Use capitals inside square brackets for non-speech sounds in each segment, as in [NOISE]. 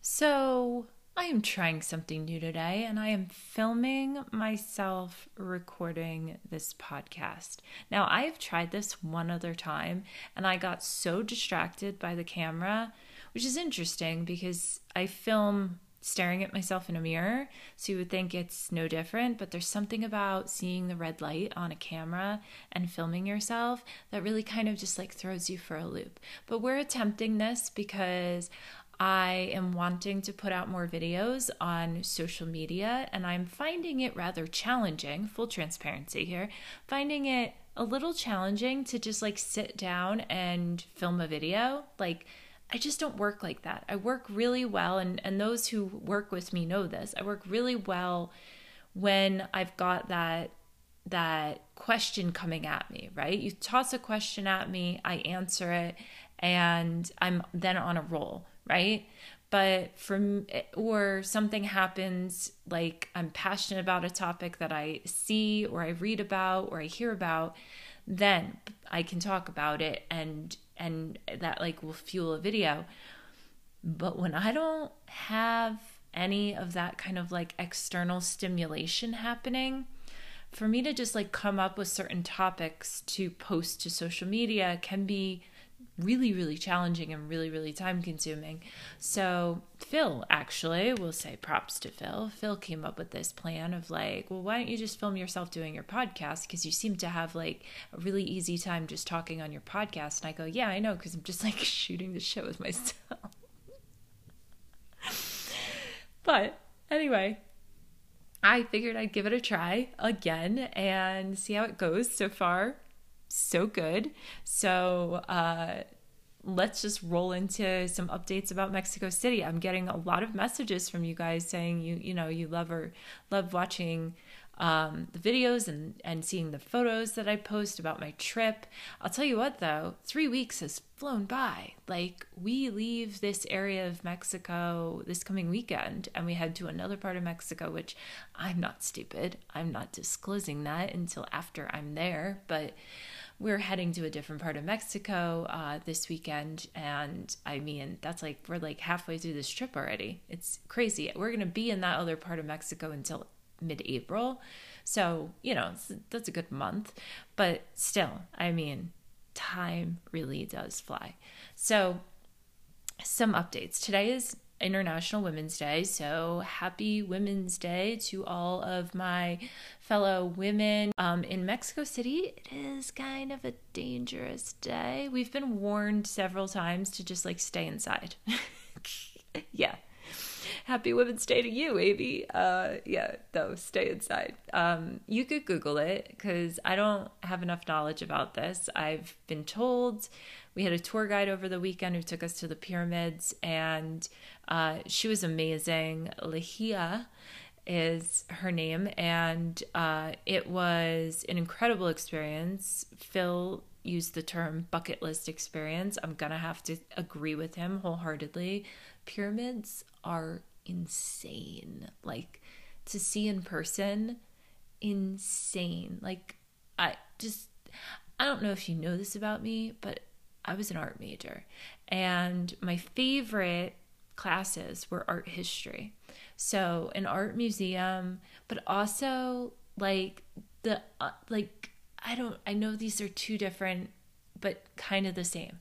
So, I am trying something new today and I am filming myself recording this podcast. Now, I have tried this one other time and I got so distracted by the camera, which is interesting because I film staring at myself in a mirror, so you would think it's no different, but there's something about seeing the red light on a camera and filming yourself that really kind of just like throws you for a loop. But we're attempting this because I am wanting to put out more videos on social media, and I'm finding it rather challenging, full transparency here, finding it a little challenging to just like sit down and film a video. Like, I just don't work like that. I work really well, and, and those who work with me know this. I work really well when I've got that that question coming at me, right? You toss a question at me, I answer it, and I'm then on a roll right? But from or something happens like I'm passionate about a topic that I see or I read about or I hear about, then I can talk about it and and that like will fuel a video. But when I don't have any of that kind of like external stimulation happening, for me to just like come up with certain topics to post to social media can be really, really challenging and really, really time consuming. So, Phil actually, we'll say props to Phil. Phil came up with this plan of like, well, why don't you just film yourself doing your podcast? Because you seem to have like a really easy time just talking on your podcast. And I go, yeah, I know, because I'm just like [LAUGHS] shooting the shit with myself. [LAUGHS] but anyway, I figured I'd give it a try again and see how it goes so far so good. So uh, let's just roll into some updates about Mexico City. I'm getting a lot of messages from you guys saying you you know you love or love watching um, the videos and and seeing the photos that I post about my trip. I'll tell you what though, three weeks has flown by. Like we leave this area of Mexico this coming weekend, and we head to another part of Mexico, which I'm not stupid. I'm not disclosing that until after I'm there, but we're heading to a different part of Mexico uh, this weekend. And I mean, that's like, we're like halfway through this trip already. It's crazy. We're going to be in that other part of Mexico until mid April. So, you know, that's a good month. But still, I mean, time really does fly. So, some updates. Today is International Women's Day. So happy Women's Day to all of my fellow women. Um, in Mexico City, it is kind of a dangerous day. We've been warned several times to just like stay inside. [LAUGHS] yeah. Happy Women's Day to you, Amy. Uh, yeah, though, stay inside. Um, you could Google it because I don't have enough knowledge about this. I've been told we had a tour guide over the weekend who took us to the pyramids, and uh, she was amazing. Lahia is her name, and uh, it was an incredible experience. Phil used the term bucket list experience. I'm gonna have to agree with him wholeheartedly. Pyramids are insane. Like to see in person, insane. Like I just I don't know if you know this about me, but I was an art major, and my favorite classes were art history. So, an art museum, but also like the uh, like I don't I know these are two different but kind of the same.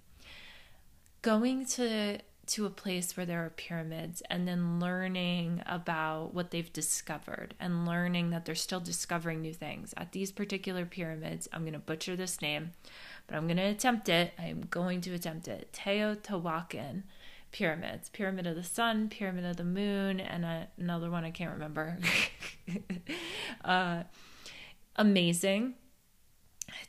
Going to to a place where there are pyramids and then learning about what they've discovered and learning that they're still discovering new things at these particular pyramids. I'm going to butcher this name, but I'm going to attempt it. I'm going to attempt it. Teotihuacan pyramids Pyramid of the Sun, Pyramid of the Moon, and a, another one I can't remember. [LAUGHS] uh, amazing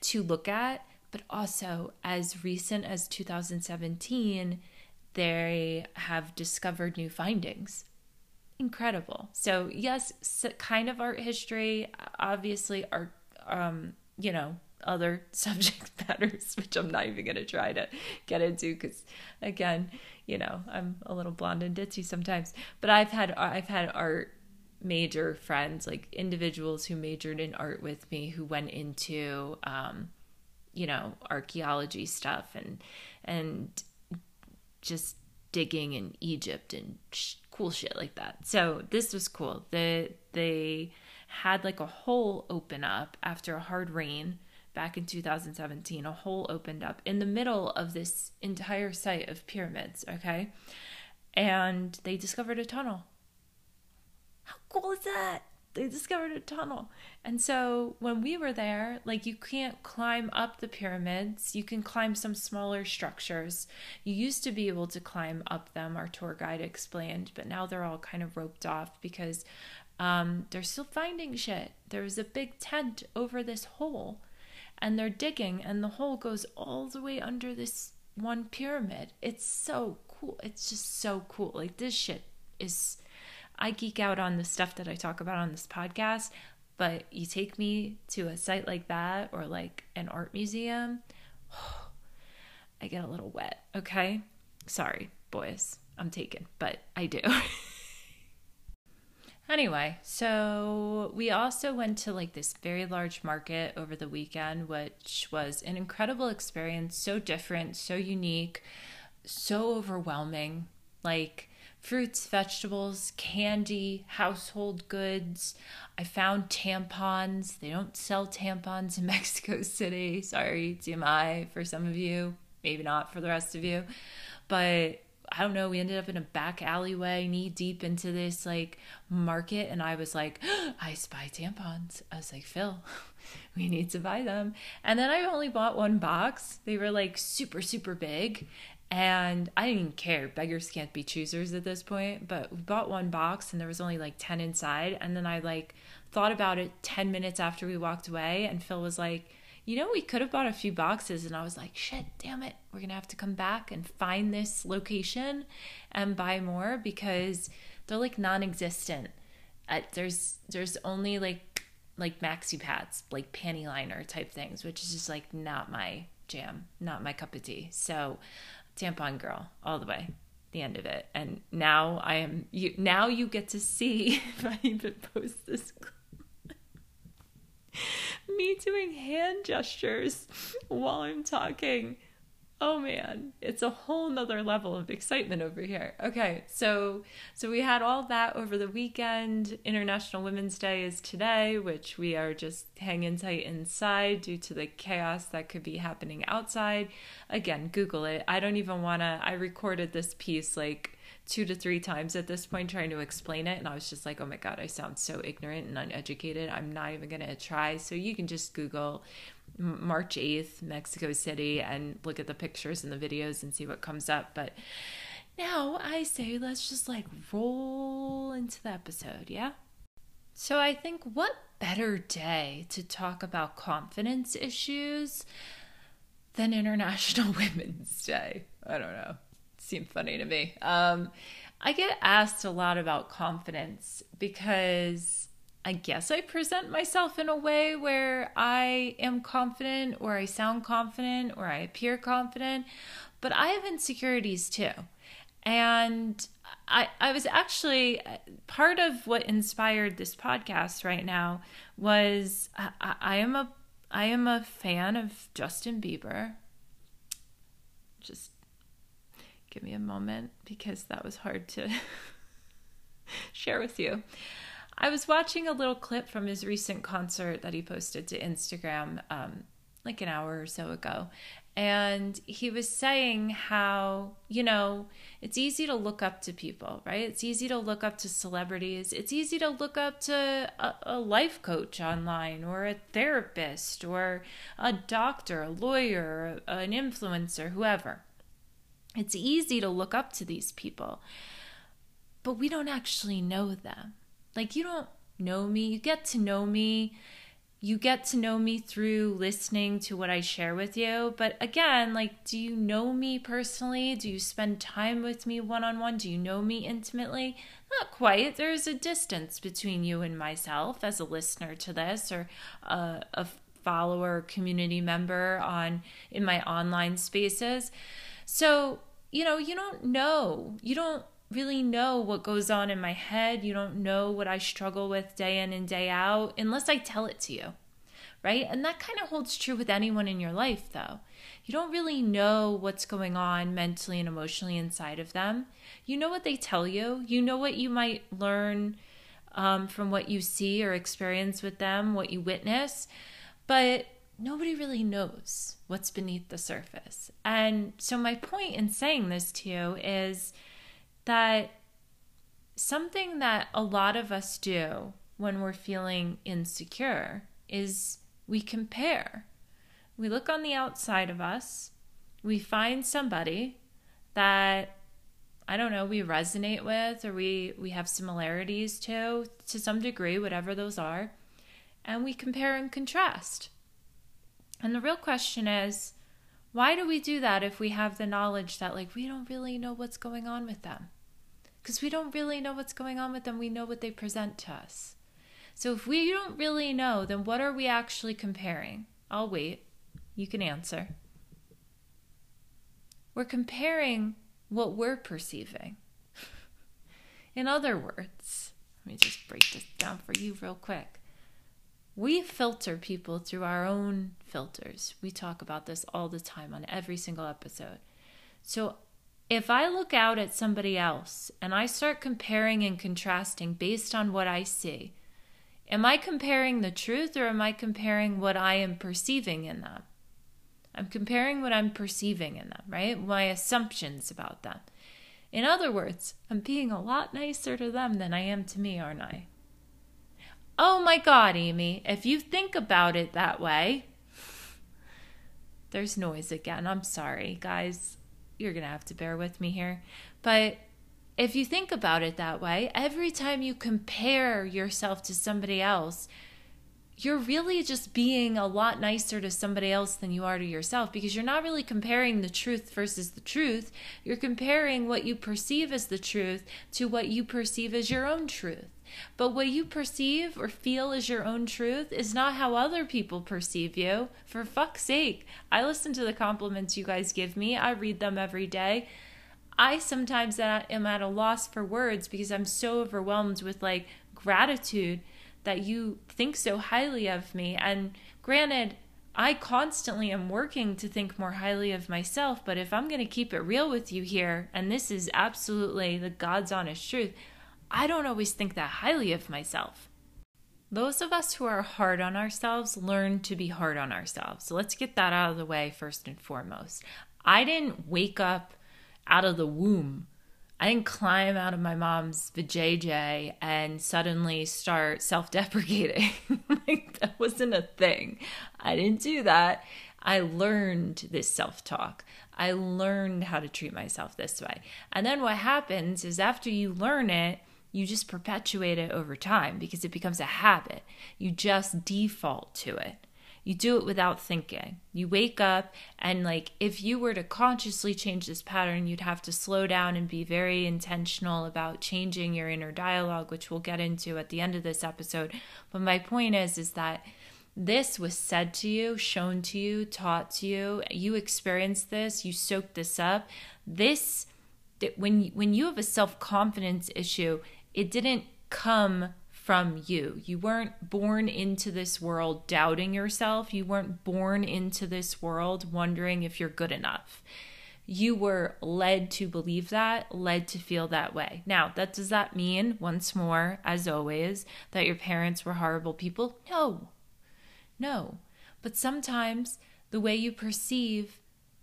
to look at, but also as recent as 2017 they have discovered new findings. Incredible. So, yes, kind of art history, obviously, art, um, you know, other [LAUGHS] subject matters, which I'm not even going to try to get into because, again, you know, I'm a little blonde and ditzy sometimes. But I've had I've had art major friends, like individuals who majored in art with me, who went into, um, you know, archaeology stuff and and just digging in Egypt and sh- cool shit like that. So this was cool. The they had like a hole open up after a hard rain back in 2017. A hole opened up in the middle of this entire site of pyramids. Okay, and they discovered a tunnel. How cool is that? They discovered a tunnel. And so when we were there, like you can't climb up the pyramids, you can climb some smaller structures. You used to be able to climb up them, our tour guide explained, but now they're all kind of roped off because um, they're still finding shit. There was a big tent over this hole and they're digging, and the hole goes all the way under this one pyramid. It's so cool. It's just so cool. Like this shit is I geek out on the stuff that I talk about on this podcast, but you take me to a site like that or like an art museum, [SIGHS] I get a little wet, okay? Sorry, boys. I'm taken, but I do. [LAUGHS] anyway, so we also went to like this very large market over the weekend, which was an incredible experience, so different, so unique, so overwhelming. Like, fruits, vegetables, candy, household goods. I found tampons. They don't sell tampons in [LAUGHS] Mexico City. Sorry, TMI for some of you, maybe not for the rest of you. But I don't know, we ended up in a back alleyway, knee deep into this like market, and I was like, [GASPS] I spy tampons. I was like, Phil, [LAUGHS] we need to buy them. And then I only bought one box. They were like super, super big. And I didn't even care. Beggars can't be choosers at this point. But we bought one box and there was only like 10 inside. And then I like thought about it 10 minutes after we walked away. And Phil was like, you know, we could have bought a few boxes. And I was like, shit, damn it. We're going to have to come back and find this location and buy more because they're like non existent. Uh, there's, there's only like, like maxi pads, like panty liner type things, which is just like not my jam, not my cup of tea. So, tampon girl all the way the end of it and now i am you now you get to see [LAUGHS] if i even post this [LAUGHS] me doing hand gestures while i'm talking. Oh man. It's a whole nother level of excitement over here. Okay so so we had all that over the weekend. International women's day is today which we are just hanging tight inside due to the chaos that could be happening outside. Again google it. I don't even want to i recorded this piece like two to three times at this point trying to explain it and i was just like oh my god i sound so ignorant and uneducated i'm not even going to try so you can just google March 8th, Mexico City, and look at the pictures and the videos and see what comes up. But now I say let's just like roll into the episode, yeah? So I think what better day to talk about confidence issues than International [LAUGHS] Women's Day? I don't know. It seemed funny to me. Um, I get asked a lot about confidence because I guess I present myself in a way where I am confident or I sound confident or I appear confident, but I have insecurities too. And I, I was actually part of what inspired this podcast right now was I, I am a I am a fan of Justin Bieber. Just give me a moment because that was hard to [LAUGHS] share with you. I was watching a little clip from his recent concert that he posted to Instagram um, like an hour or so ago. And he was saying how, you know, it's easy to look up to people, right? It's easy to look up to celebrities. It's easy to look up to a, a life coach online or a therapist or a doctor, a lawyer, an influencer, whoever. It's easy to look up to these people, but we don't actually know them like, you don't know me. You get to know me. You get to know me through listening to what I share with you. But again, like, do you know me personally? Do you spend time with me one on one? Do you know me intimately? Not quite. There's a distance between you and myself as a listener to this or a, a follower community member on in my online spaces. So, you know, you don't know. You don't really know what goes on in my head. You don't know what I struggle with day in and day out unless I tell it to you, right? And that kind of holds true with anyone in your life, though. You don't really know what's going on mentally and emotionally inside of them. You know what they tell you, you know what you might learn um, from what you see or experience with them, what you witness, but nobody really knows what's beneath the surface. And so, my point in saying this to you is that something that a lot of us do when we're feeling insecure is we compare. We look on the outside of us, we find somebody that I don't know, we resonate with or we we have similarities to to some degree, whatever those are, and we compare and contrast. And the real question is, why do we do that if we have the knowledge that like we don't really know what's going on with them? Because we don't really know what's going on with them, we know what they present to us. So if we don't really know, then what are we actually comparing? I'll wait. You can answer. We're comparing what we're perceiving. [LAUGHS] In other words, let me just break this down for you real quick. We filter people through our own filters. We talk about this all the time on every single episode. So if I look out at somebody else and I start comparing and contrasting based on what I see, am I comparing the truth or am I comparing what I am perceiving in them? I'm comparing what I'm perceiving in them, right? My assumptions about them. In other words, I'm being a lot nicer to them than I am to me, aren't I? Oh my God, Amy, if you think about it that way, there's noise again. I'm sorry, guys. You're going to have to bear with me here. But if you think about it that way, every time you compare yourself to somebody else, you're really just being a lot nicer to somebody else than you are to yourself because you're not really comparing the truth versus the truth. You're comparing what you perceive as the truth to what you perceive as your own truth. But what you perceive or feel as your own truth is not how other people perceive you. For fuck's sake, I listen to the compliments you guys give me, I read them every day. I sometimes am at a loss for words because I'm so overwhelmed with like gratitude that you think so highly of me. And granted, I constantly am working to think more highly of myself, but if I'm going to keep it real with you here, and this is absolutely the God's honest truth, I don't always think that highly of myself. Those of us who are hard on ourselves learn to be hard on ourselves. So let's get that out of the way first and foremost. I didn't wake up out of the womb I didn't climb out of my mom's vajayjay and suddenly start self deprecating. [LAUGHS] like, that wasn't a thing. I didn't do that. I learned this self talk. I learned how to treat myself this way. And then what happens is after you learn it, you just perpetuate it over time because it becomes a habit. You just default to it. You do it without thinking. You wake up, and like if you were to consciously change this pattern, you'd have to slow down and be very intentional about changing your inner dialogue, which we'll get into at the end of this episode. But my point is, is that this was said to you, shown to you, taught to you. You experienced this, you soaked this up. This, when when you have a self confidence issue, it didn't come from you. You weren't born into this world doubting yourself. You weren't born into this world wondering if you're good enough. You were led to believe that, led to feel that way. Now, that does that mean, once more, as always, that your parents were horrible people? No. No. But sometimes the way you perceive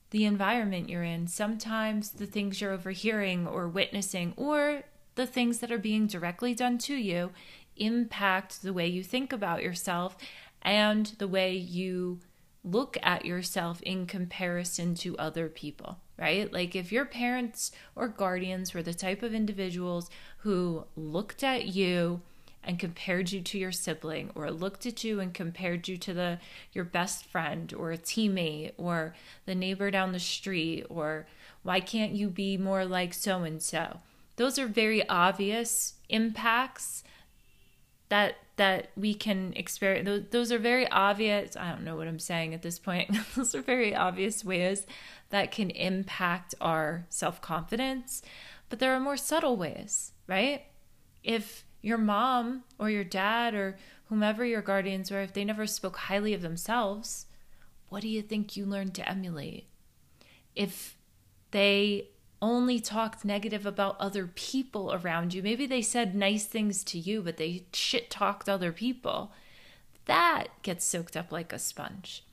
the environment you're in, sometimes the things you're overhearing or witnessing, or the things that are being directly done to you impact the way you think about yourself and the way you look at yourself in comparison to other people, right? Like if your parents or guardians were the type of individuals who looked at you and compared you to your sibling or looked at you and compared you to the your best friend or a teammate or the neighbor down the street or why can't you be more like so and so those are very obvious impacts that that we can experience those, those are very obvious i don't know what i'm saying at this point [LAUGHS] those are very obvious ways that can impact our self-confidence But there are more subtle ways, right? If your mom or your dad or whomever your guardians were, if they never spoke highly of themselves, what do you think you learned to emulate? If they only talked negative about other people around you, maybe they said nice things to you, but they shit talked other people, that gets soaked up like a sponge.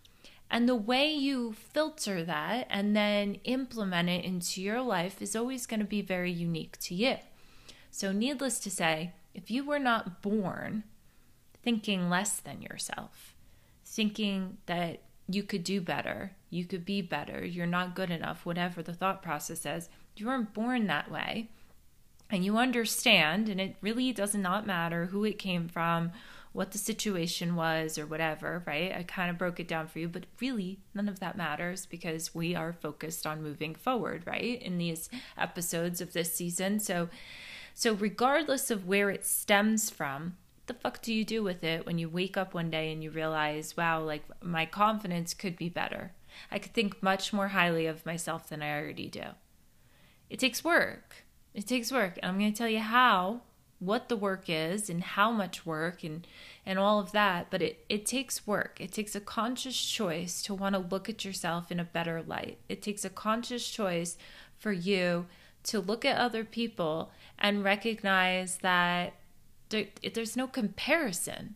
And the way you filter that and then implement it into your life is always going to be very unique to you. So, needless to say, if you were not born thinking less than yourself, thinking that you could do better, you could be better, you're not good enough, whatever the thought process is, you weren't born that way. And you understand, and it really does not matter who it came from, what the situation was, or whatever, right? I kind of broke it down for you, but really none of that matters because we are focused on moving forward, right? In these episodes of this season. So, so regardless of where it stems from, the fuck do you do with it when you wake up one day and you realize, wow, like my confidence could be better? I could think much more highly of myself than I already do. It takes work. It takes work. And I'm going to tell you how, what the work is, and how much work, and, and all of that. But it, it takes work. It takes a conscious choice to want to look at yourself in a better light. It takes a conscious choice for you to look at other people and recognize that there, there's no comparison.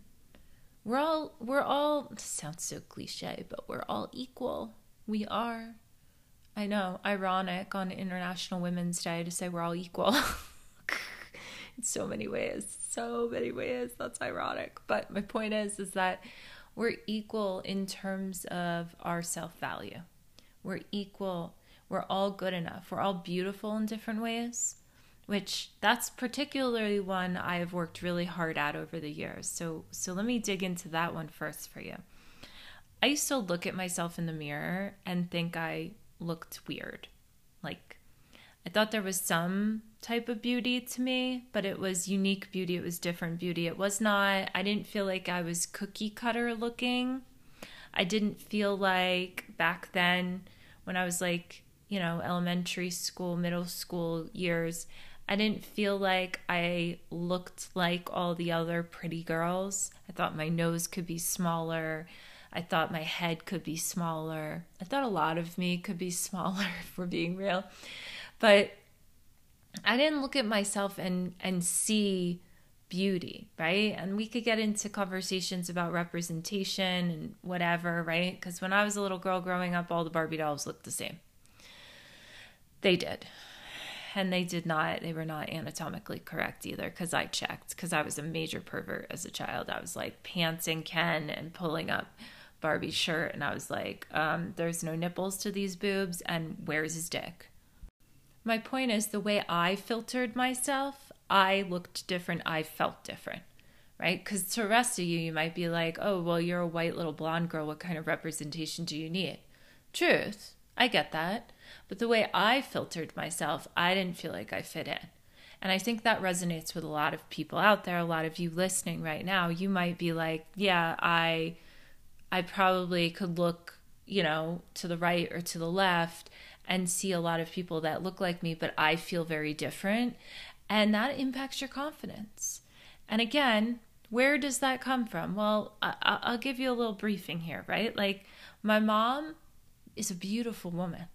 We're all we're all sounds so cliche, but we're all equal. We are. I know, ironic on International Women's Day to say we're all equal. [LAUGHS] in so many ways, so many ways. That's ironic. But my point is is that we're equal in terms of our self-value. We're equal. We're all good enough. We're all beautiful in different ways which that's particularly one I have worked really hard at over the years. So so let me dig into that one first for you. I used to look at myself in the mirror and think I looked weird. Like I thought there was some type of beauty to me, but it was unique beauty, it was different beauty. It was not I didn't feel like I was cookie cutter looking. I didn't feel like back then when I was like, you know, elementary school, middle school years, I didn't feel like I looked like all the other pretty girls. I thought my nose could be smaller. I thought my head could be smaller. I thought a lot of me could be [LAUGHS] smaller, if we're being real. But I didn't look at myself and and see beauty, right? And we could get into conversations about representation and whatever, right? Because when I was a little girl growing up, all the Barbie dolls looked the same. They did and they did not they were not anatomically correct either because i checked because i was a major pervert as a child. I was like pantsing ken and pulling up barbie's shirt and i was like um, there's no nipples to these boobs and where's his dick? My point is the way i filtered myself i looked different i felt different right? Because to the rest of you you might be like oh well you're a white little blonde girl what kind of representation do you need? Truth. I get that but the way I filtered myself, I didn't feel like I fit in. And I think that resonates with a lot of people out there, a lot of you listening right now. You might be like, yeah, I I probably could look, you know, to the right or to the left and see a lot of people that look like me, but I feel very different. And that impacts your confidence. And again, where does that come from? Well, I- will give you a little briefing here, right? Like, my mom is a beautiful woman.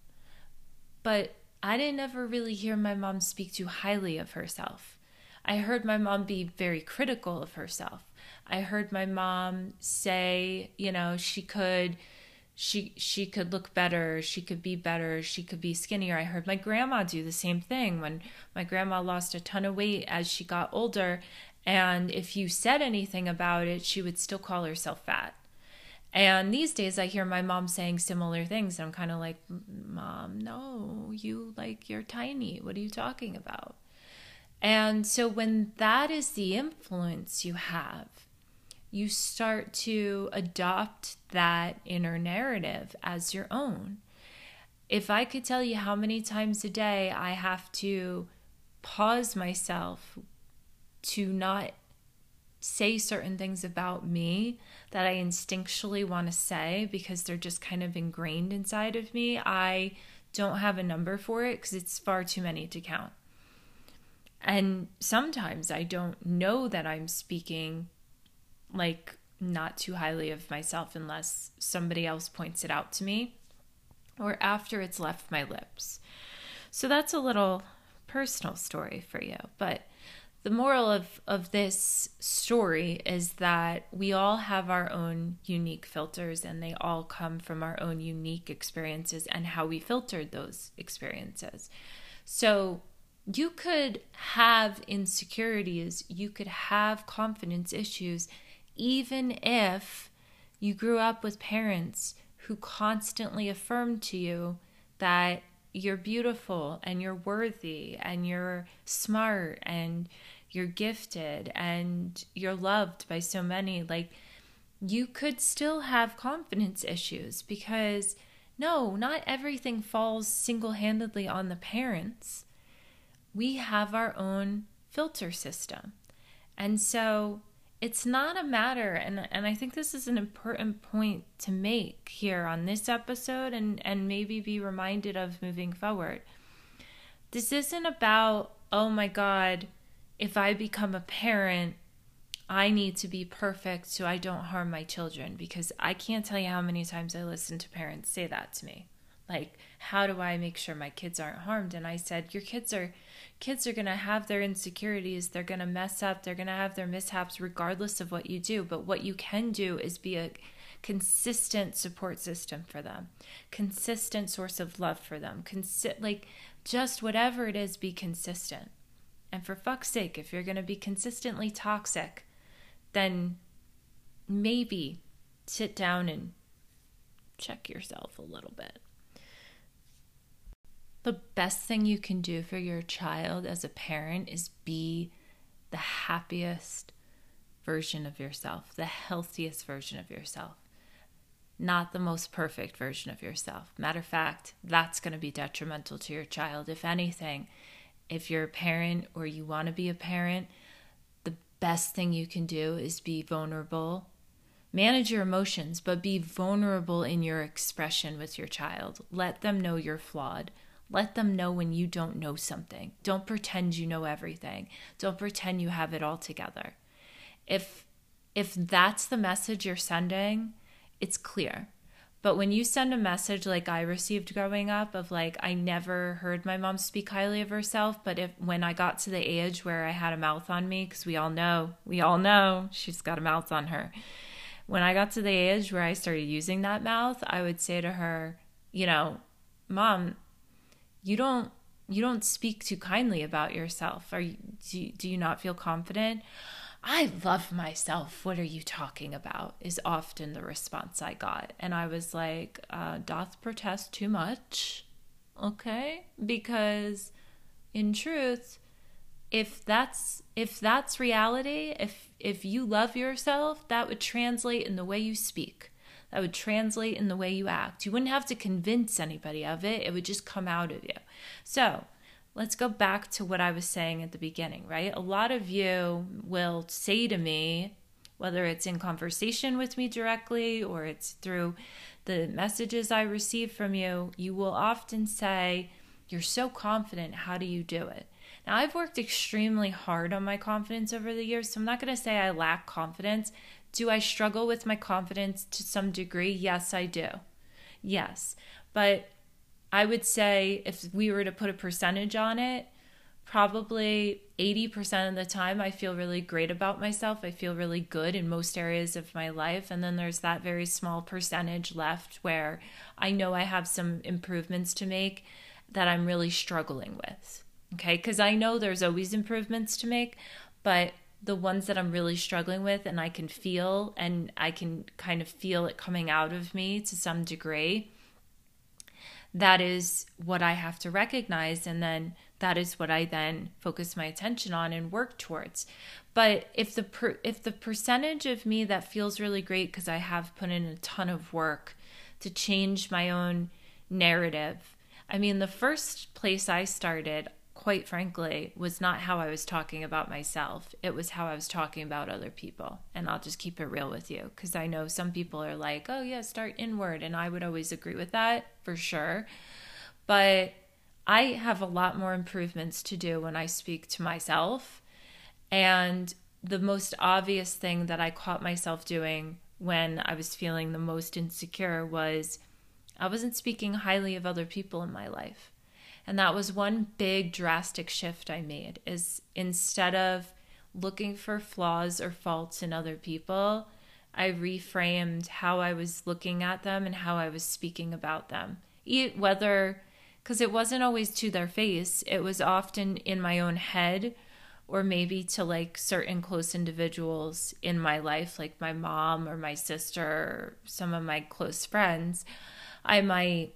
But I didn't ever really hear my mom speak too highly of herself. I heard my mom be very critical of herself. I heard my mom say, you know, she could she she could look better, she could be better, she could be skinnier. I heard my grandma do the same thing when my grandma lost a ton of weight as she got older and if you said anything about it, she would still call herself fat. And these days I hear my mom saying similar things. And I'm kind of like, Mom, no, you like, you're tiny. What are you talking about? And so when that is the influence you have, you start to adopt that inner narrative as your own. If I could tell you how many times a day I have to pause myself to not say certain things about me that I instinctually want to say because they're just kind of ingrained inside of me, I don't have a number for it because it's far too many to count. And sometimes I don't know that I'm speaking like not too highly of myself unless somebody else points it out to me or after it's left my lips. So that's a little personal story for you. But the moral of, of this story is that we all have our own unique filters and they all come from our own unique experiences and how we filtered those experiences. So you could have insecurities, you could have confidence issues, even if you grew up with parents who constantly affirmed to you that you're beautiful and you're worthy and you're smart and you're gifted and you're loved by so many. Like, you could still have confidence issues because no, not everything falls single handedly on the parents. We have our own filter system. And so it's not a matter and and I think this is an important point to make here on this episode and and maybe be reminded of moving forward. This isn't about oh my god, if I become a parent, I need to be perfect so I don't harm my children because I can't tell you how many times I listen to parents say that to me. Like, how do I make sure my kids aren't harmed? And I said, your kids are kids are going to have their insecurities, they're going to mess up, they're going to have their mishaps regardless of what you do, but what you can do is be a consistent support system for them, consistent source of love for them, consi- like just whatever it is be consistent. And for fuck's sake, if you're going to be consistently toxic, then maybe sit down and check yourself a little bit. The best thing you can do for your child as a parent is be the happiest version of yourself, the healthiest version of yourself, not the most perfect version of yourself. Matter of fact, that's going to be detrimental to your child. If anything, if you're a parent or you want to be a parent, the best thing you can do is be vulnerable. Manage your emotions, but be vulnerable in your expression with your child. Let them know you're flawed. Let them know when you don't know something. Don't pretend you know everything. Don't pretend you have it all together. If if that's the message you're sending, it's clear. But when you send a message like I received growing up of like I never heard my mom speak highly of herself, but if when I got to the age where I had a mouth on me cuz we all know, we all know she's got a mouth on her. When I got to the age where I started using that mouth, I would say to her, you know, mom, you don't you don't speak too kindly about yourself. Are you, do you, do you not feel confident? I love myself. What are you talking about? Is often the response I got. And I was like, uh, doth protest too much. Okay. Because in truth, if that's if that's reality, if if you love yourself, that would translate in the way you speak that would translate in the way you act. You wouldn't have to convince anybody of it, it would just come out of you. So, let's go back to what I was saying at the beginning, right? A lot of you will say to me, whether it's in conversation with me directly or it's through the messages I receive from you, you will often say, You're so confident. How do you do it? Now, I've worked extremely hard on my confidence over the years, so I'm not going to say I lack confidence. Do I struggle with my confidence to some degree? Yes, I do. Yes. But I would say if we were to put a percentage on it, probably 80% of the time I feel really great about myself. I feel really good in most areas of my life. And then there's that very small percentage left where I know I have some improvements to make that I'm really struggling with. Okay. Because I know there's always improvements to make, but the ones that I'm really struggling with and I can feel and I can kind of feel it coming out of me to some degree. That is what I have to recognize and then that is what I then focus my attention on and work towards. But if the per, if the percentage of me that feels really great because I have put in a ton of work to change my own narrative. I mean, the first place I started, quite frankly, was not how I was talking about myself. It was how I was talking about other people. And I'll just keep it real with you because I know some people are like, oh, yeah, start inward. And I would always agree with that for sure. But I have a lot more improvements to do when I speak to myself. And the most obvious thing that I caught myself doing when I was feeling the most insecure was I wasn't speaking highly of other people in my life. And that was one big drastic shift I made is instead of looking for flaws or faults in other people, I reframed how I was looking at them and how I was speaking about them. Whether because it wasn't always to their face, it was often in my own head or maybe to like certain close individuals in my life, like my mom or my sister or some of my close friends. I might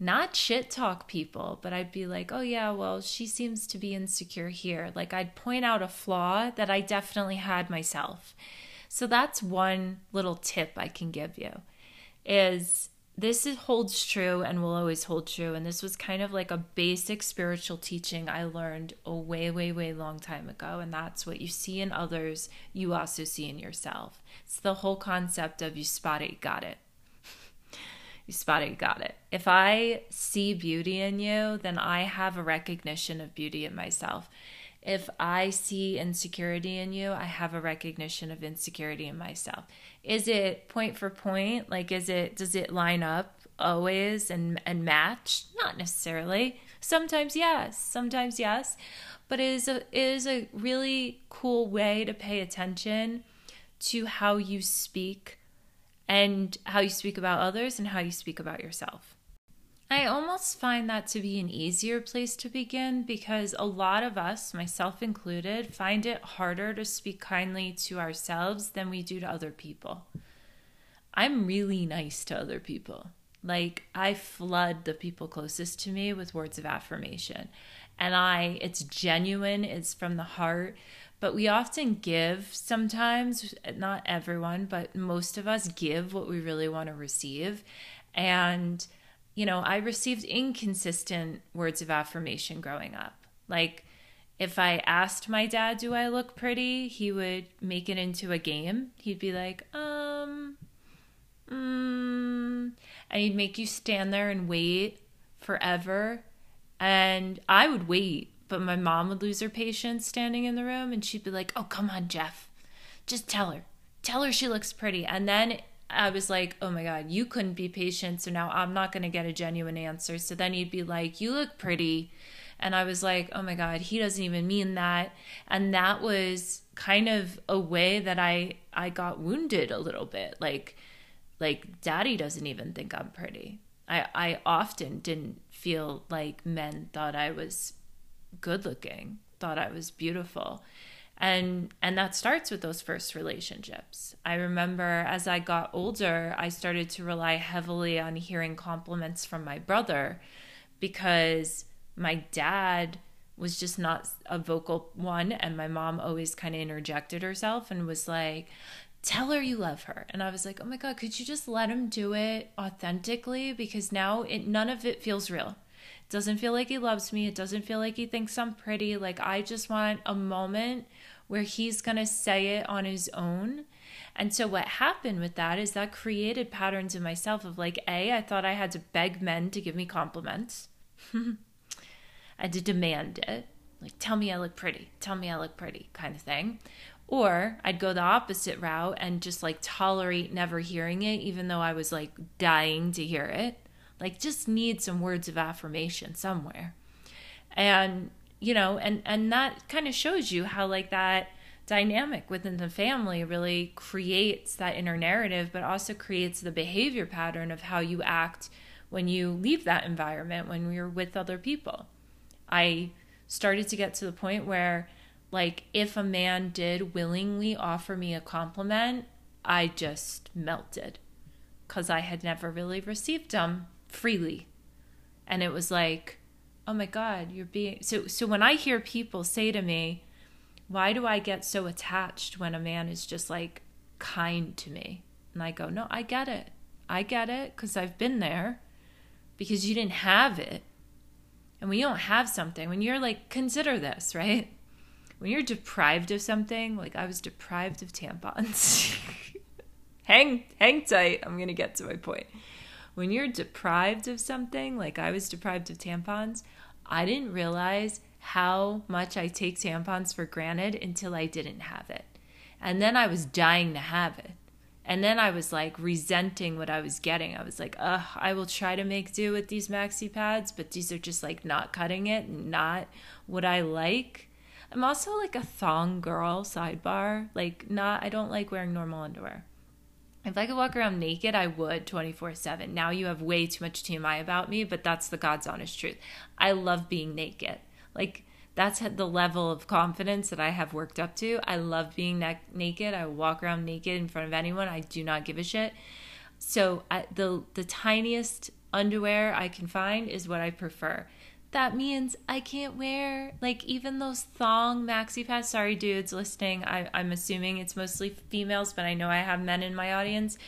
not shit talk people, but I'd be like, oh, yeah, well, she seems to be insecure here. Like, I'd point out a flaw that I definitely had myself. So, that's one little tip I can give you is this is, holds true and will always hold true. And this was kind of like a basic spiritual teaching I learned a way, way, way long time ago. And that's what you see in others, you also see in yourself. It's the whole concept of you spot it, got it you spotted, got it. If I see beauty in you, then I have a recognition of beauty in myself. If I see insecurity in you, I have a recognition of insecurity in myself. Is it point for point? Like is it does it line up always and and match? Not necessarily. Sometimes yes, sometimes yes. But it is a it is a really cool way to pay attention to how you speak and how you speak about others and how you speak about yourself. I almost find that to be an easier place to begin because a lot of us, myself included, find it harder to speak kindly to ourselves than we do to other people. I'm really nice to other people. Like I flood the people closest to me with words of affirmation. And I it's genuine, it's from the heart but we often give sometimes, not everyone, but most of us give what we really want to receive. And, you know, I received inconsistent words of affirmation growing up. Like, if I asked my dad, Do I look pretty? he would make it into a game. He'd be like, Um, mm, and he'd make you stand there and wait forever. And I would wait but my mom would lose her patience standing in the room and she'd be like, Oh, come on, Jeff. Just tell her. Tell her she looks pretty. And then I was like, Oh my God, you couldn't be patient. So now I'm not going to get a genuine answer. So then he'd be like, You look pretty. And I was like, Oh my God, he doesn't even mean that. And that was kind of a way that I I got wounded a little bit. Like, like daddy doesn't even think I'm pretty. I, I often didn't feel like men thought I was good looking, thought I was beautiful. And and that starts with those first relationships. I remember as I got older, I started to rely heavily on hearing compliments from my brother because my dad was just not a vocal one and my mom always kind of interjected herself and was like tell her you love her and i was like oh my god could you just let him do it authentically because now it none of it feels real doesn't feel like he loves me. It doesn't feel like he thinks I'm pretty. Like, I just want a moment where he's going to say it on his own. And so, what happened with that is that created patterns in myself of like, A, I thought I had to beg men to give me compliments, [LAUGHS] I had to demand it. Like, tell me I look pretty, tell me I look pretty, kind of thing. Or I'd go the opposite route and just like tolerate never hearing it, even though I was like dying to hear it like just need some words of affirmation somewhere. And you know and and that kind of shows you how like that dynamic within the family really creates that inner narrative but also creates the behavior pattern of how you act when you leave that environment when you're with other people. I started to get to the point where like if a man did willingly offer me a compliment i just melted because i had never really received them freely. And it was like, oh my God, you're being so so when I hear people say to me, why do I get so attached when a man is just like kind to me? And I go, no, I get it. I get it because I've been there because you didn't have it. And when you don't have something, when you're like, consider this, right? When you're deprived of something, like I was deprived of tampons. [LAUGHS] hang, hang tight. I'm to get to my point when you're deprived of something, like I was deprived of tampons, I didn't realize how much I take tampons for granted until I didn't have it. And then I was dying to have it. And then I was like resenting what I was getting. I was like, ugh, I will try to make do with these maxi pads, but these are just like not cutting it, not what I like. I'm also like a thong girl, sidebar. Like, not, I don't like wearing normal underwear. If I could walk around naked, I would 24 7. Now you have way too much TMI about me, but that's the God's honest truth. I love being naked. Like, that's the level of confidence that I have worked up to. I love being naked. I walk around naked in front of anyone. I do not give a shit. So I, the the tiniest underwear I can find is what I prefer. That means I can't wear like even those thong maxi pads. Sorry, dudes listening. I, I'm assuming it's mostly females, but I know I have men in my audience.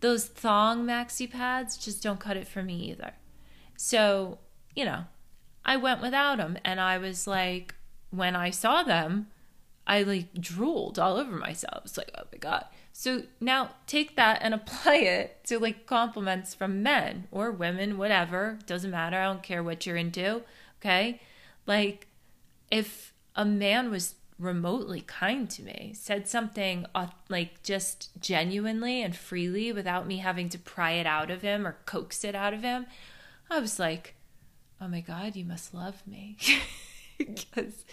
Those thong maxi pads just don't cut it for me either. So you know, I went without them. And I was like, when I saw them, I like drooled all over myself. It's like, oh my God. So now take that and [LAUGHS] apply it to like compliments from men or women, whatever. Doesn't matter. I don't care what you're into. Okay. Like if a man was remotely kind to me, said something like just genuinely and freely without me having to pry it out of him or coax it out of him, I was like, oh my god you must love me [LAUGHS] because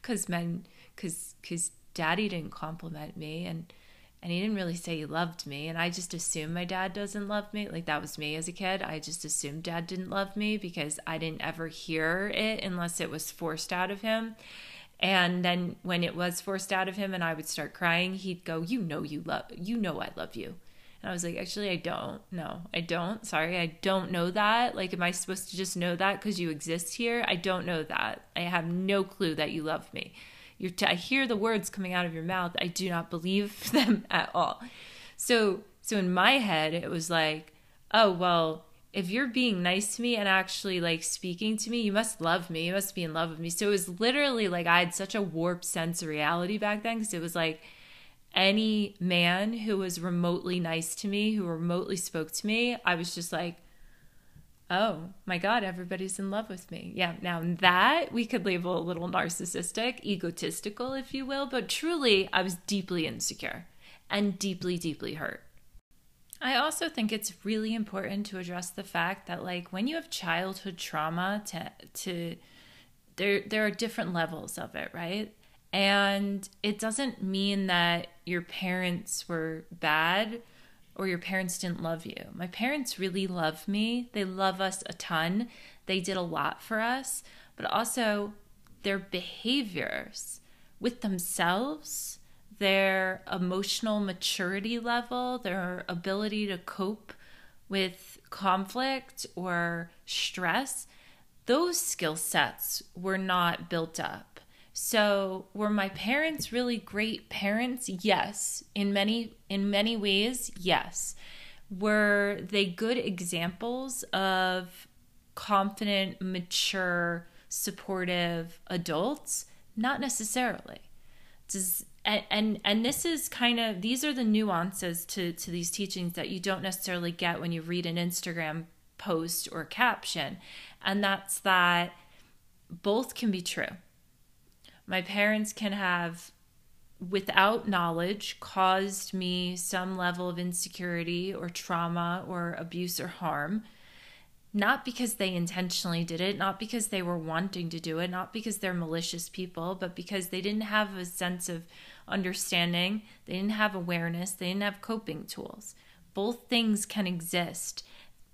because men because because daddy didn't compliment me and and he didn't really say he loved me and i just assumed my dad doesn't love me like that was me as a kid i just assumed dad didn't love me because i didn't ever hear it unless it was forced out of him and then when it was forced out of him and i would start crying he'd go you know you love you know i love you and I was like, actually, I don't. No, I don't. Sorry, I don't know that. Like, am I supposed to just know that because you exist here? I don't know that. I have no clue that you love me. T- I hear the words coming out of your mouth. I do not believe [LAUGHS] them at all. So, so in my head, it was like, oh well, if you're being nice to me and actually like speaking to me, you must love me. You must be in love with me. So it was literally like I had such a warped sense of reality back then because it was like any man who was remotely nice to me, who remotely spoke to me, I was just like, oh my God, everybody's in love with me. Yeah, now that we could label a little narcissistic, egotistical, if you will, but truly, I was deeply insecure and deeply, deeply hurt. I also think it's really important to address the fact that like when you have childhood trauma to to there there are different levels of it, right? And it doesn't mean that your parents were bad or your parents didn't love you. My parents really love me. They love us a ton. They did a lot for us, but also their behaviors with themselves, their emotional maturity level, their ability to cope with conflict or stress, those skill sets were not built up so, were my parents really great parents? Yes. In many in many ways, yes. Were they good examples of confident, mature, supportive adults? Not necessarily. Does and, and and this is kind of these are the nuances to to these teachings that you don't necessarily get when you read an Instagram post or caption. And that's that both can be true my parents can have without knowledge caused me some level of insecurity or trauma or abuse or harm. Not because they intentionally did it not because they were wanting to do it not because they're malicious people but because they didn't have a sense of understanding they didn't have awareness they didn't have coping tools. Both things can exist.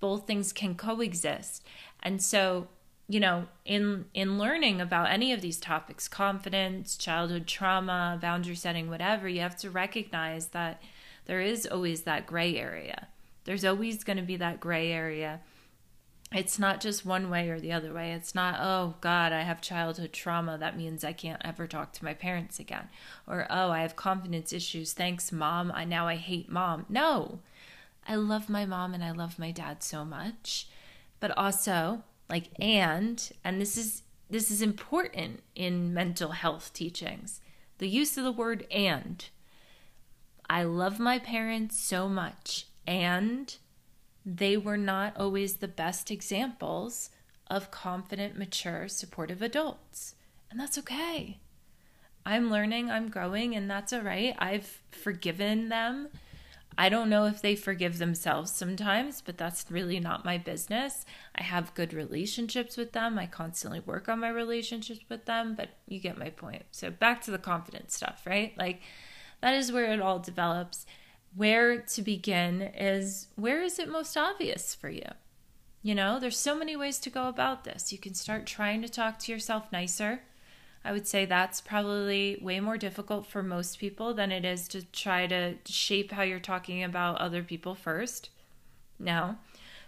Both things can coexist. And so you know in in learning about any of these topics confidence childhood trauma boundary setting whatever you have to recognize that there is always that gray area. There's always going to be that gray area. It's not just one way or the other way. It's not oh god i have childhood trauma. That means i can't ever talk to my parents again. Or oh i have confidence issues. Thanks mom. I now i hate mom. No. I love my mom and i love my dad so much. But also like and and this is this is important in mental health teachings the use of the word and i love my parents so much and they were not always the best examples of confident, mature, supportive adults. And that's okay. I'm learning, I'm growing, and that's all right. I've forgiven them. I don't know if they forgive themselves sometimes, but that's really not my business. I have good relationships with them. I constantly work on my relationships with them, but you get my point. So, back to the confidence stuff, right? Like, that is where it all develops. Where to begin is where is it most obvious for you? You know, there's so many ways to go about this. You can start trying to talk to yourself nicer. I would say that's probably way more difficult for most people than it is to try to shape how you're talking about other people first. Now,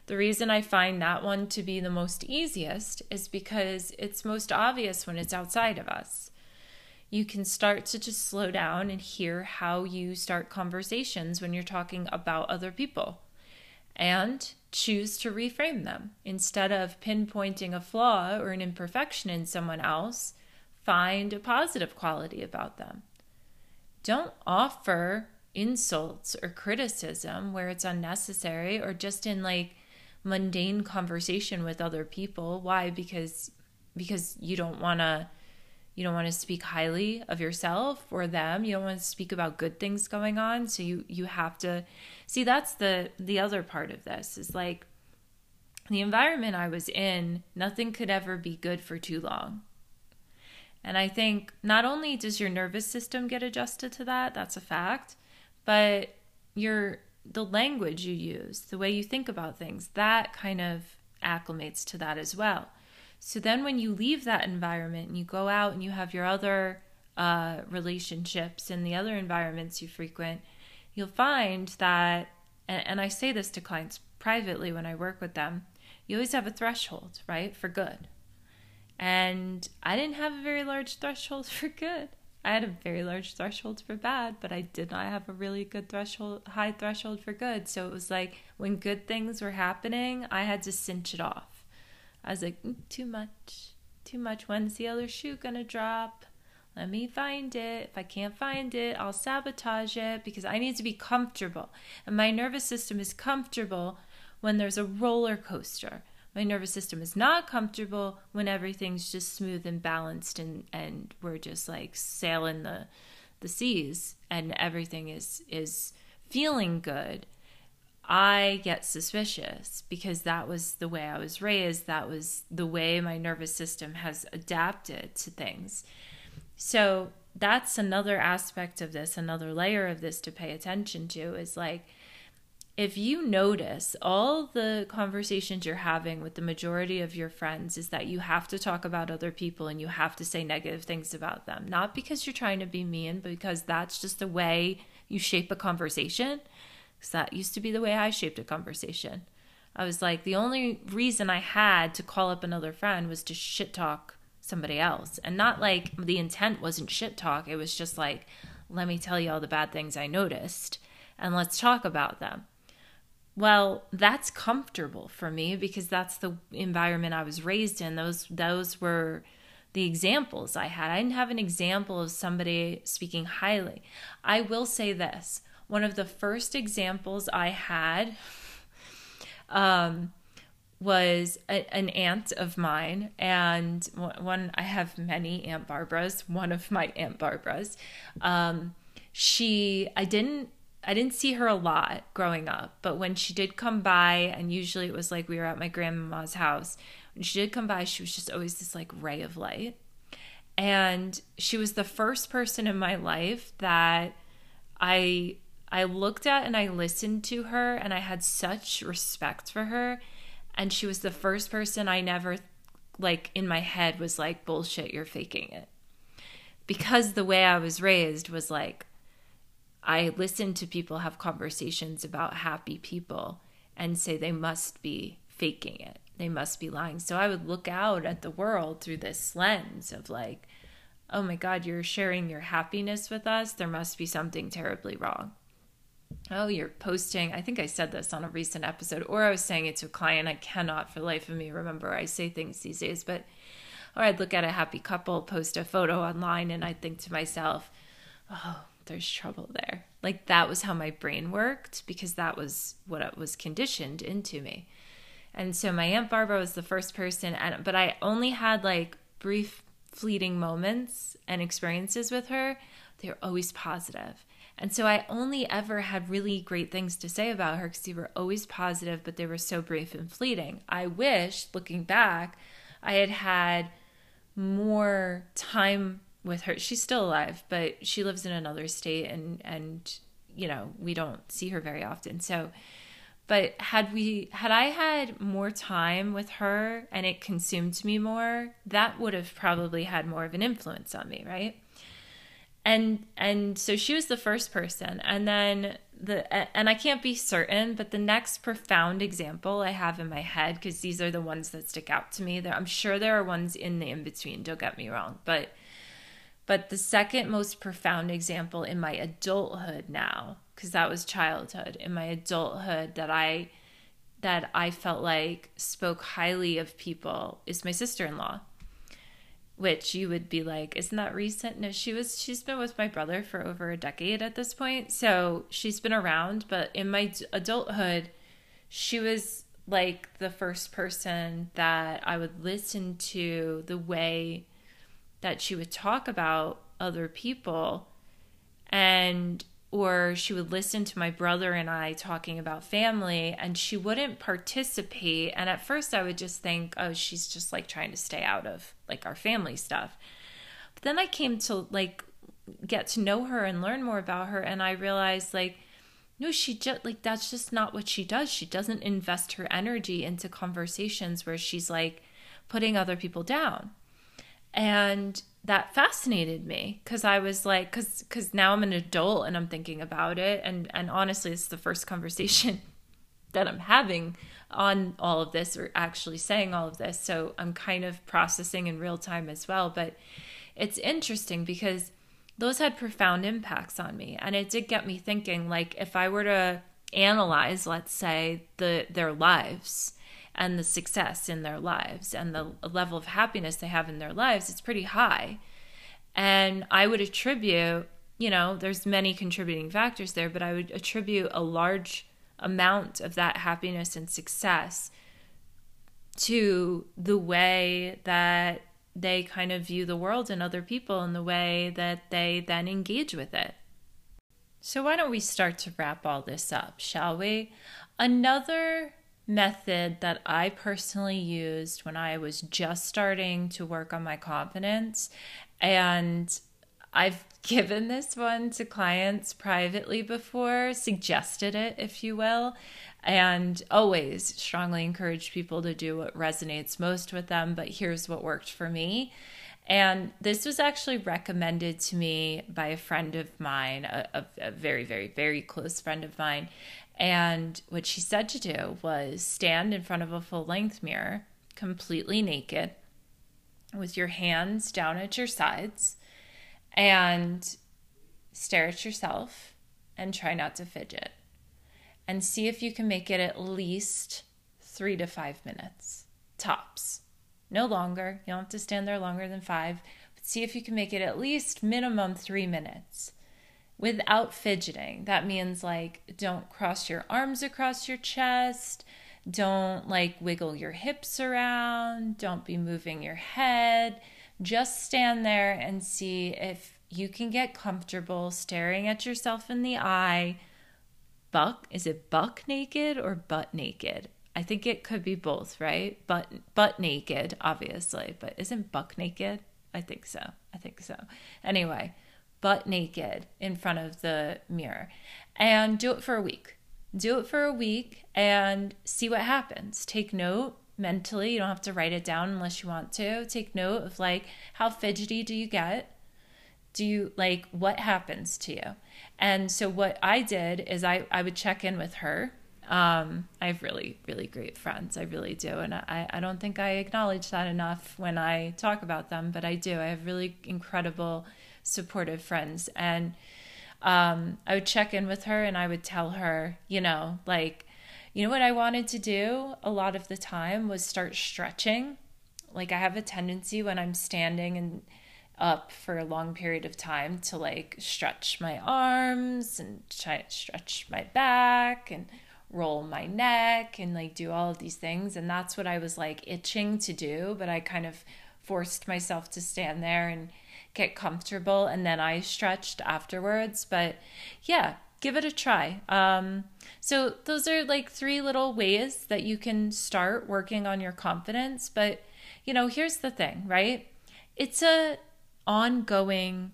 the reason I find that one to be the most easiest is because it's most obvious when it's outside of us. You can start to just slow down and hear how you start conversations when you're talking about other people and choose to reframe them. Instead of pinpointing a flaw or an imperfection in someone else, find a positive quality about them. Don't offer insults or criticism where it's unnecessary or just in like mundane conversation with other people. Why? Because because you don't want to you don't want to speak highly of yourself or them you don't want to speak about good things going on so you you have to see that's the the other part of this is like the environment i was in nothing could ever be good for too long and i think not only does your nervous system get adjusted to that that's a fact but your the language you use the way you think about things that kind of acclimates to that as well so then when you leave that environment and you go out and you have your other uh, relationships and the other environments you frequent, you'll find that, and, and I say this to clients privately when I work with them, you always have a threshold, right, for good. And I didn't have a very large threshold [LAUGHS] for good. I had a very large threshold for bad, but I did not have a really good threshold, high threshold for good. So it was like when good things were happening, I had to cinch it off. I was like, mm, too much, too much. When's the other shoe gonna drop? Let me find it. If I can't find it, I'll sabotage it because I need to be comfortable. And my nervous system is comfortable when there's a roller coaster. My nervous system is not comfortable when everything's just smooth and balanced and, and we're just like sailing the the seas and everything is is feeling good I get suspicious because that was the way I was raised. That was the way my nervous system has adapted to things. So that's another aspect of this, another layer of this to pay attention to is like, if you notice all the conversations you're having with the majority of your friends is that you have to talk about other people and you have to say negative things about them, not because you're trying to be mean, but because that's just the way you shape a conversation because that used to be the way I shaped a conversation. I was like, the only reason I had to call up another friend was to shit talk somebody else. And not like the intent wasn't shit talk, it was just like, let me tell you all the bad things I noticed and let's talk about them. Well, that's comfortable for me because that's the environment I was raised in. Those those were the examples I had. I didn't have an example of somebody speaking highly. I will say this one of the first examples I had um, was a, an aunt of mine, and one I have many Aunt Barbaras. One of my Aunt Barbaras, um, she I didn't I didn't see her a lot growing up, but when she did come by, and usually it was like we were at my grandma's house. When she did come by, she was just always this like ray of light. And she was the first person in my life that I I looked at and I listened to her and I had such respect for her. And she was the first person I never, like, in my head was like, bullshit, you're faking it. Because the way I was raised was like, I listen to people have conversations about happy people and say they must be faking it. They must be lying. So I would look out at the world through this lens of like, oh my God, you're sharing your happiness with us. There must be something terribly wrong oh, you're posting. I think I said this on a recent episode, or I was saying it to a client. I cannot for life of me remember. I say things these days, but or I'd look at a happy couple, post a photo online, and I'd think to myself, oh, there's trouble there. Like that was how my brain worked because that was what it was conditioned into me. And so my aunt Barbara was the first person and but I only had like brief fleeting moments and experiences with her. They were always positive. And so I only ever had really great things to say about her because they were always positive, but they were so brief and fleeting. I wish, looking back, I had had more time with her. She's still alive, but she lives in another state and and you know, we don't see her very often. So but had we had I had more time with her and it consumed me more, that would have probably had more of an influence on me, right? and and so she was the first person and then the and I can't be certain but the next profound example I have in my head because these are the ones that stick out to me there I'm sure there are ones in the in between don't get me wrong but but the second most profound example in my adulthood now because that was childhood in my adulthood that I that I felt like spoke highly of people is my sister-in-law which you would be like, isn't that recent? No, she was she's been with my brother for over a decade at this point. So she's been around, but in my adulthood, she was like the first person that I would listen to the way that she would talk about other people and or she would listen to my brother and I talking about family and she wouldn't participate. And at first I would just think oh she's just like trying to stay out of like our family stuff. But then I came to like get to know her and learn more about her and I realized like no she just like that's just not what she does. She doesn't invest her energy into conversations where she's like putting other people down and that fascinated me because I was like, because because now I'm an adult and I'm thinking about it, and and honestly, it's the first conversation [LAUGHS] that I'm having on all of this, or actually saying all of this. So I'm kind of processing in real time as well. But it's interesting because those had profound impacts on me, and it did get me thinking. Like if I were to analyze, let's say, the their lives and the success in their lives and the level of happiness they have in their lives it's pretty high and i would attribute you know there's many contributing factors there but i would attribute a large amount of that happiness and success to the way that they kind of view the world and other people and the way that they then engage with it. So, why don't we start to wrap all this up, shall we? Another method that I personally used when I was just starting to work on my confidence. And I've [LAUGHS] given this one to clients privately before, suggested it, if you will, and always strongly encourage people to do what resonates most with them. But here's what worked for me. And this was actually recommended to me by a friend of mine, a, a, very, very, very close friend of mine. And what she said to do was stand in front of a full length mirror, completely naked, with your hands down at your sides, and stare at yourself and try not to fidget. And see if you can make it at least three to five minutes, tops. No longer. You don't have to stand there longer than five, but see if you can make it at least minimum three minutes without fidgeting. That means like don't cross your arms across your chest, don't like wiggle your hips around, don't be moving your head. Just stand there and see if you can get comfortable staring at yourself in the eye. Buck, is it buck naked or butt naked? I think it could be both, right? But butt naked, obviously, but isn't buck naked? I think so. I think so. Anyway, butt naked in front of the mirror and do it for a week. Do it for a week and see what happens. Take note mentally. You don't have to write it down unless you want to. Take note of like how fidgety do you get? Do you like what happens to you? And so what I did is I, I would check in with her. Um, I have really, really great friends. I really do. And I, I don't think I acknowledge that enough when I talk about them, but I do. I have really incredible supportive friends. And um, I would check in with her and I would tell her, you know, like, you know what I wanted to do a lot of the time was start stretching. Like, I have a tendency when I'm standing and up for a long period of time to like stretch my arms and try stretch my back and roll my neck and like do all of these things. And that's what I was like itching to do. But I kind of forced myself to stand there and get comfortable. And then I stretched afterwards. But yeah, give it a try. Um, so, those are like three little ways that you can start working on your confidence. But, you know, here's the thing, right? It's a ongoing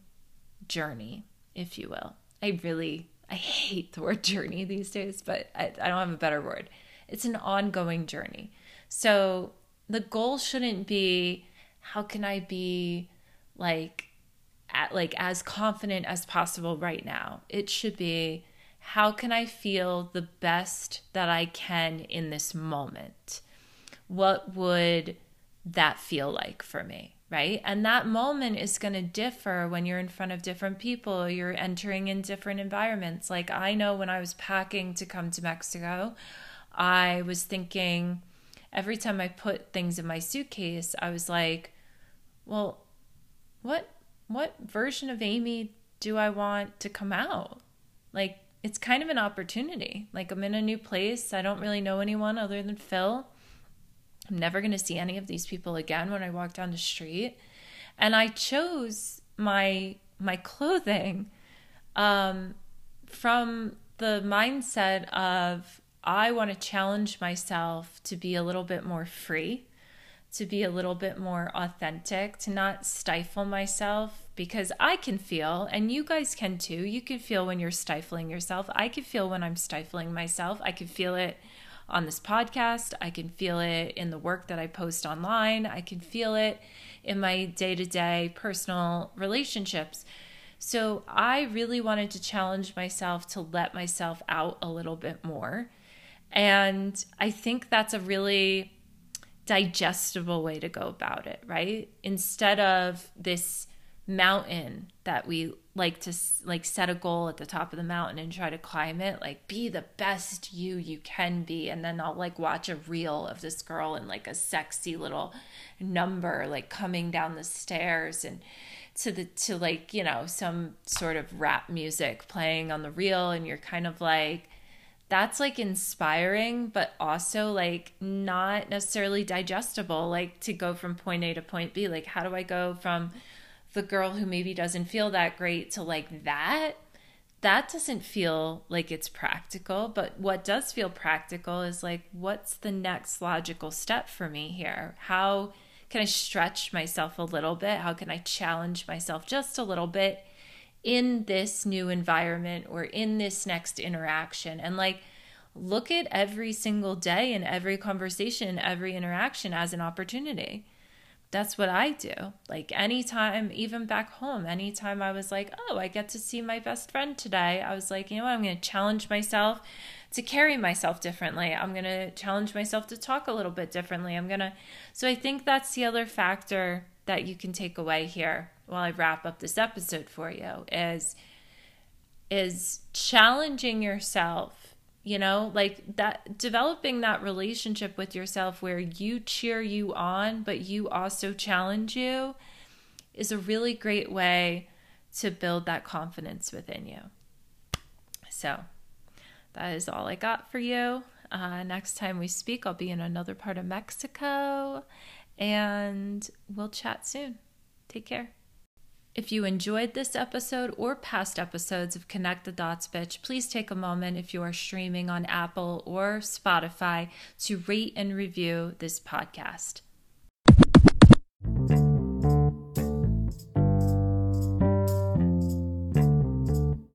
journey, if you will. I really I hate the word journey these days, but I, I don't have a better word. It's an ongoing journey. So the goal shouldn't be how can I be like at, like as confident as possible right now. It should be how can I feel the best that I can in this moment? What would that feel like for me? Right? And that moment is going to differ when you're in front of different people, you're entering in different environments. Like I know when I was packing to come to Mexico, I was thinking every time I put things in my suitcase, I was like, well, what what version of Amy do I want to come out? Like it's kind of an opportunity. Like I'm in a new place. I don't really know anyone other than Phil. I'm never going to see any of these people again when I walk down the street. And I chose my my clothing um, from the mindset of I want to challenge myself to be a little bit more free, to be a little bit more authentic, to not stifle myself because I can feel, and you guys can too. You can feel when you're stifling yourself. I can feel when I'm stifling myself. I can feel it on this podcast. I can feel it in the work that I post online. I can feel it in my day to day personal relationships. So I really wanted to challenge myself to let myself out a little bit more. And I think that's a really digestible way to go about it, right? Instead of this mountain that we like to like set a goal at the top of the mountain and try to climb it like be the best you you can be. And then I'll like watch a reel of this girl in like a sexy little number like coming down the stairs and to the to like you know some sort of rap music playing on the reel. And you're kind of like that's like inspiring but also like not necessarily digestible like to go from point A to point B. Like how do I go from the girl who maybe doesn't feel that great to like that that doesn't feel like it's practical. But what does feel practical is like what's the next logical step for me here? How can i stretch myself a little bit? How can i challenge myself just a little bit in this new environment or in this next interaction? And like look at every single day and every conversation every interaction as an opportunity that's what I do. Like anytime, even back home, anytime I was like, oh, I get to see my best friend today, I was like, you know what, I'm going to challenge myself to carry myself differently. I'm going to challenge myself to talk a little bit differently. I'm going to, so I think that's the other factor that you can take away here while I wrap up this episode for you is is challenging yourself you know like that developing that relationship with yourself where you cheer you on but you also challenge you is a really great way to build that confidence within you. So that is all i got for you. Uh, next time we speak i'll be in another part of mexico and we'll chat soon. Take care if you enjoyed this episode or past episodes of Connect the Dots Bitch, please take a moment if you are streaming on Apple or Spotify to rate and review this podcast.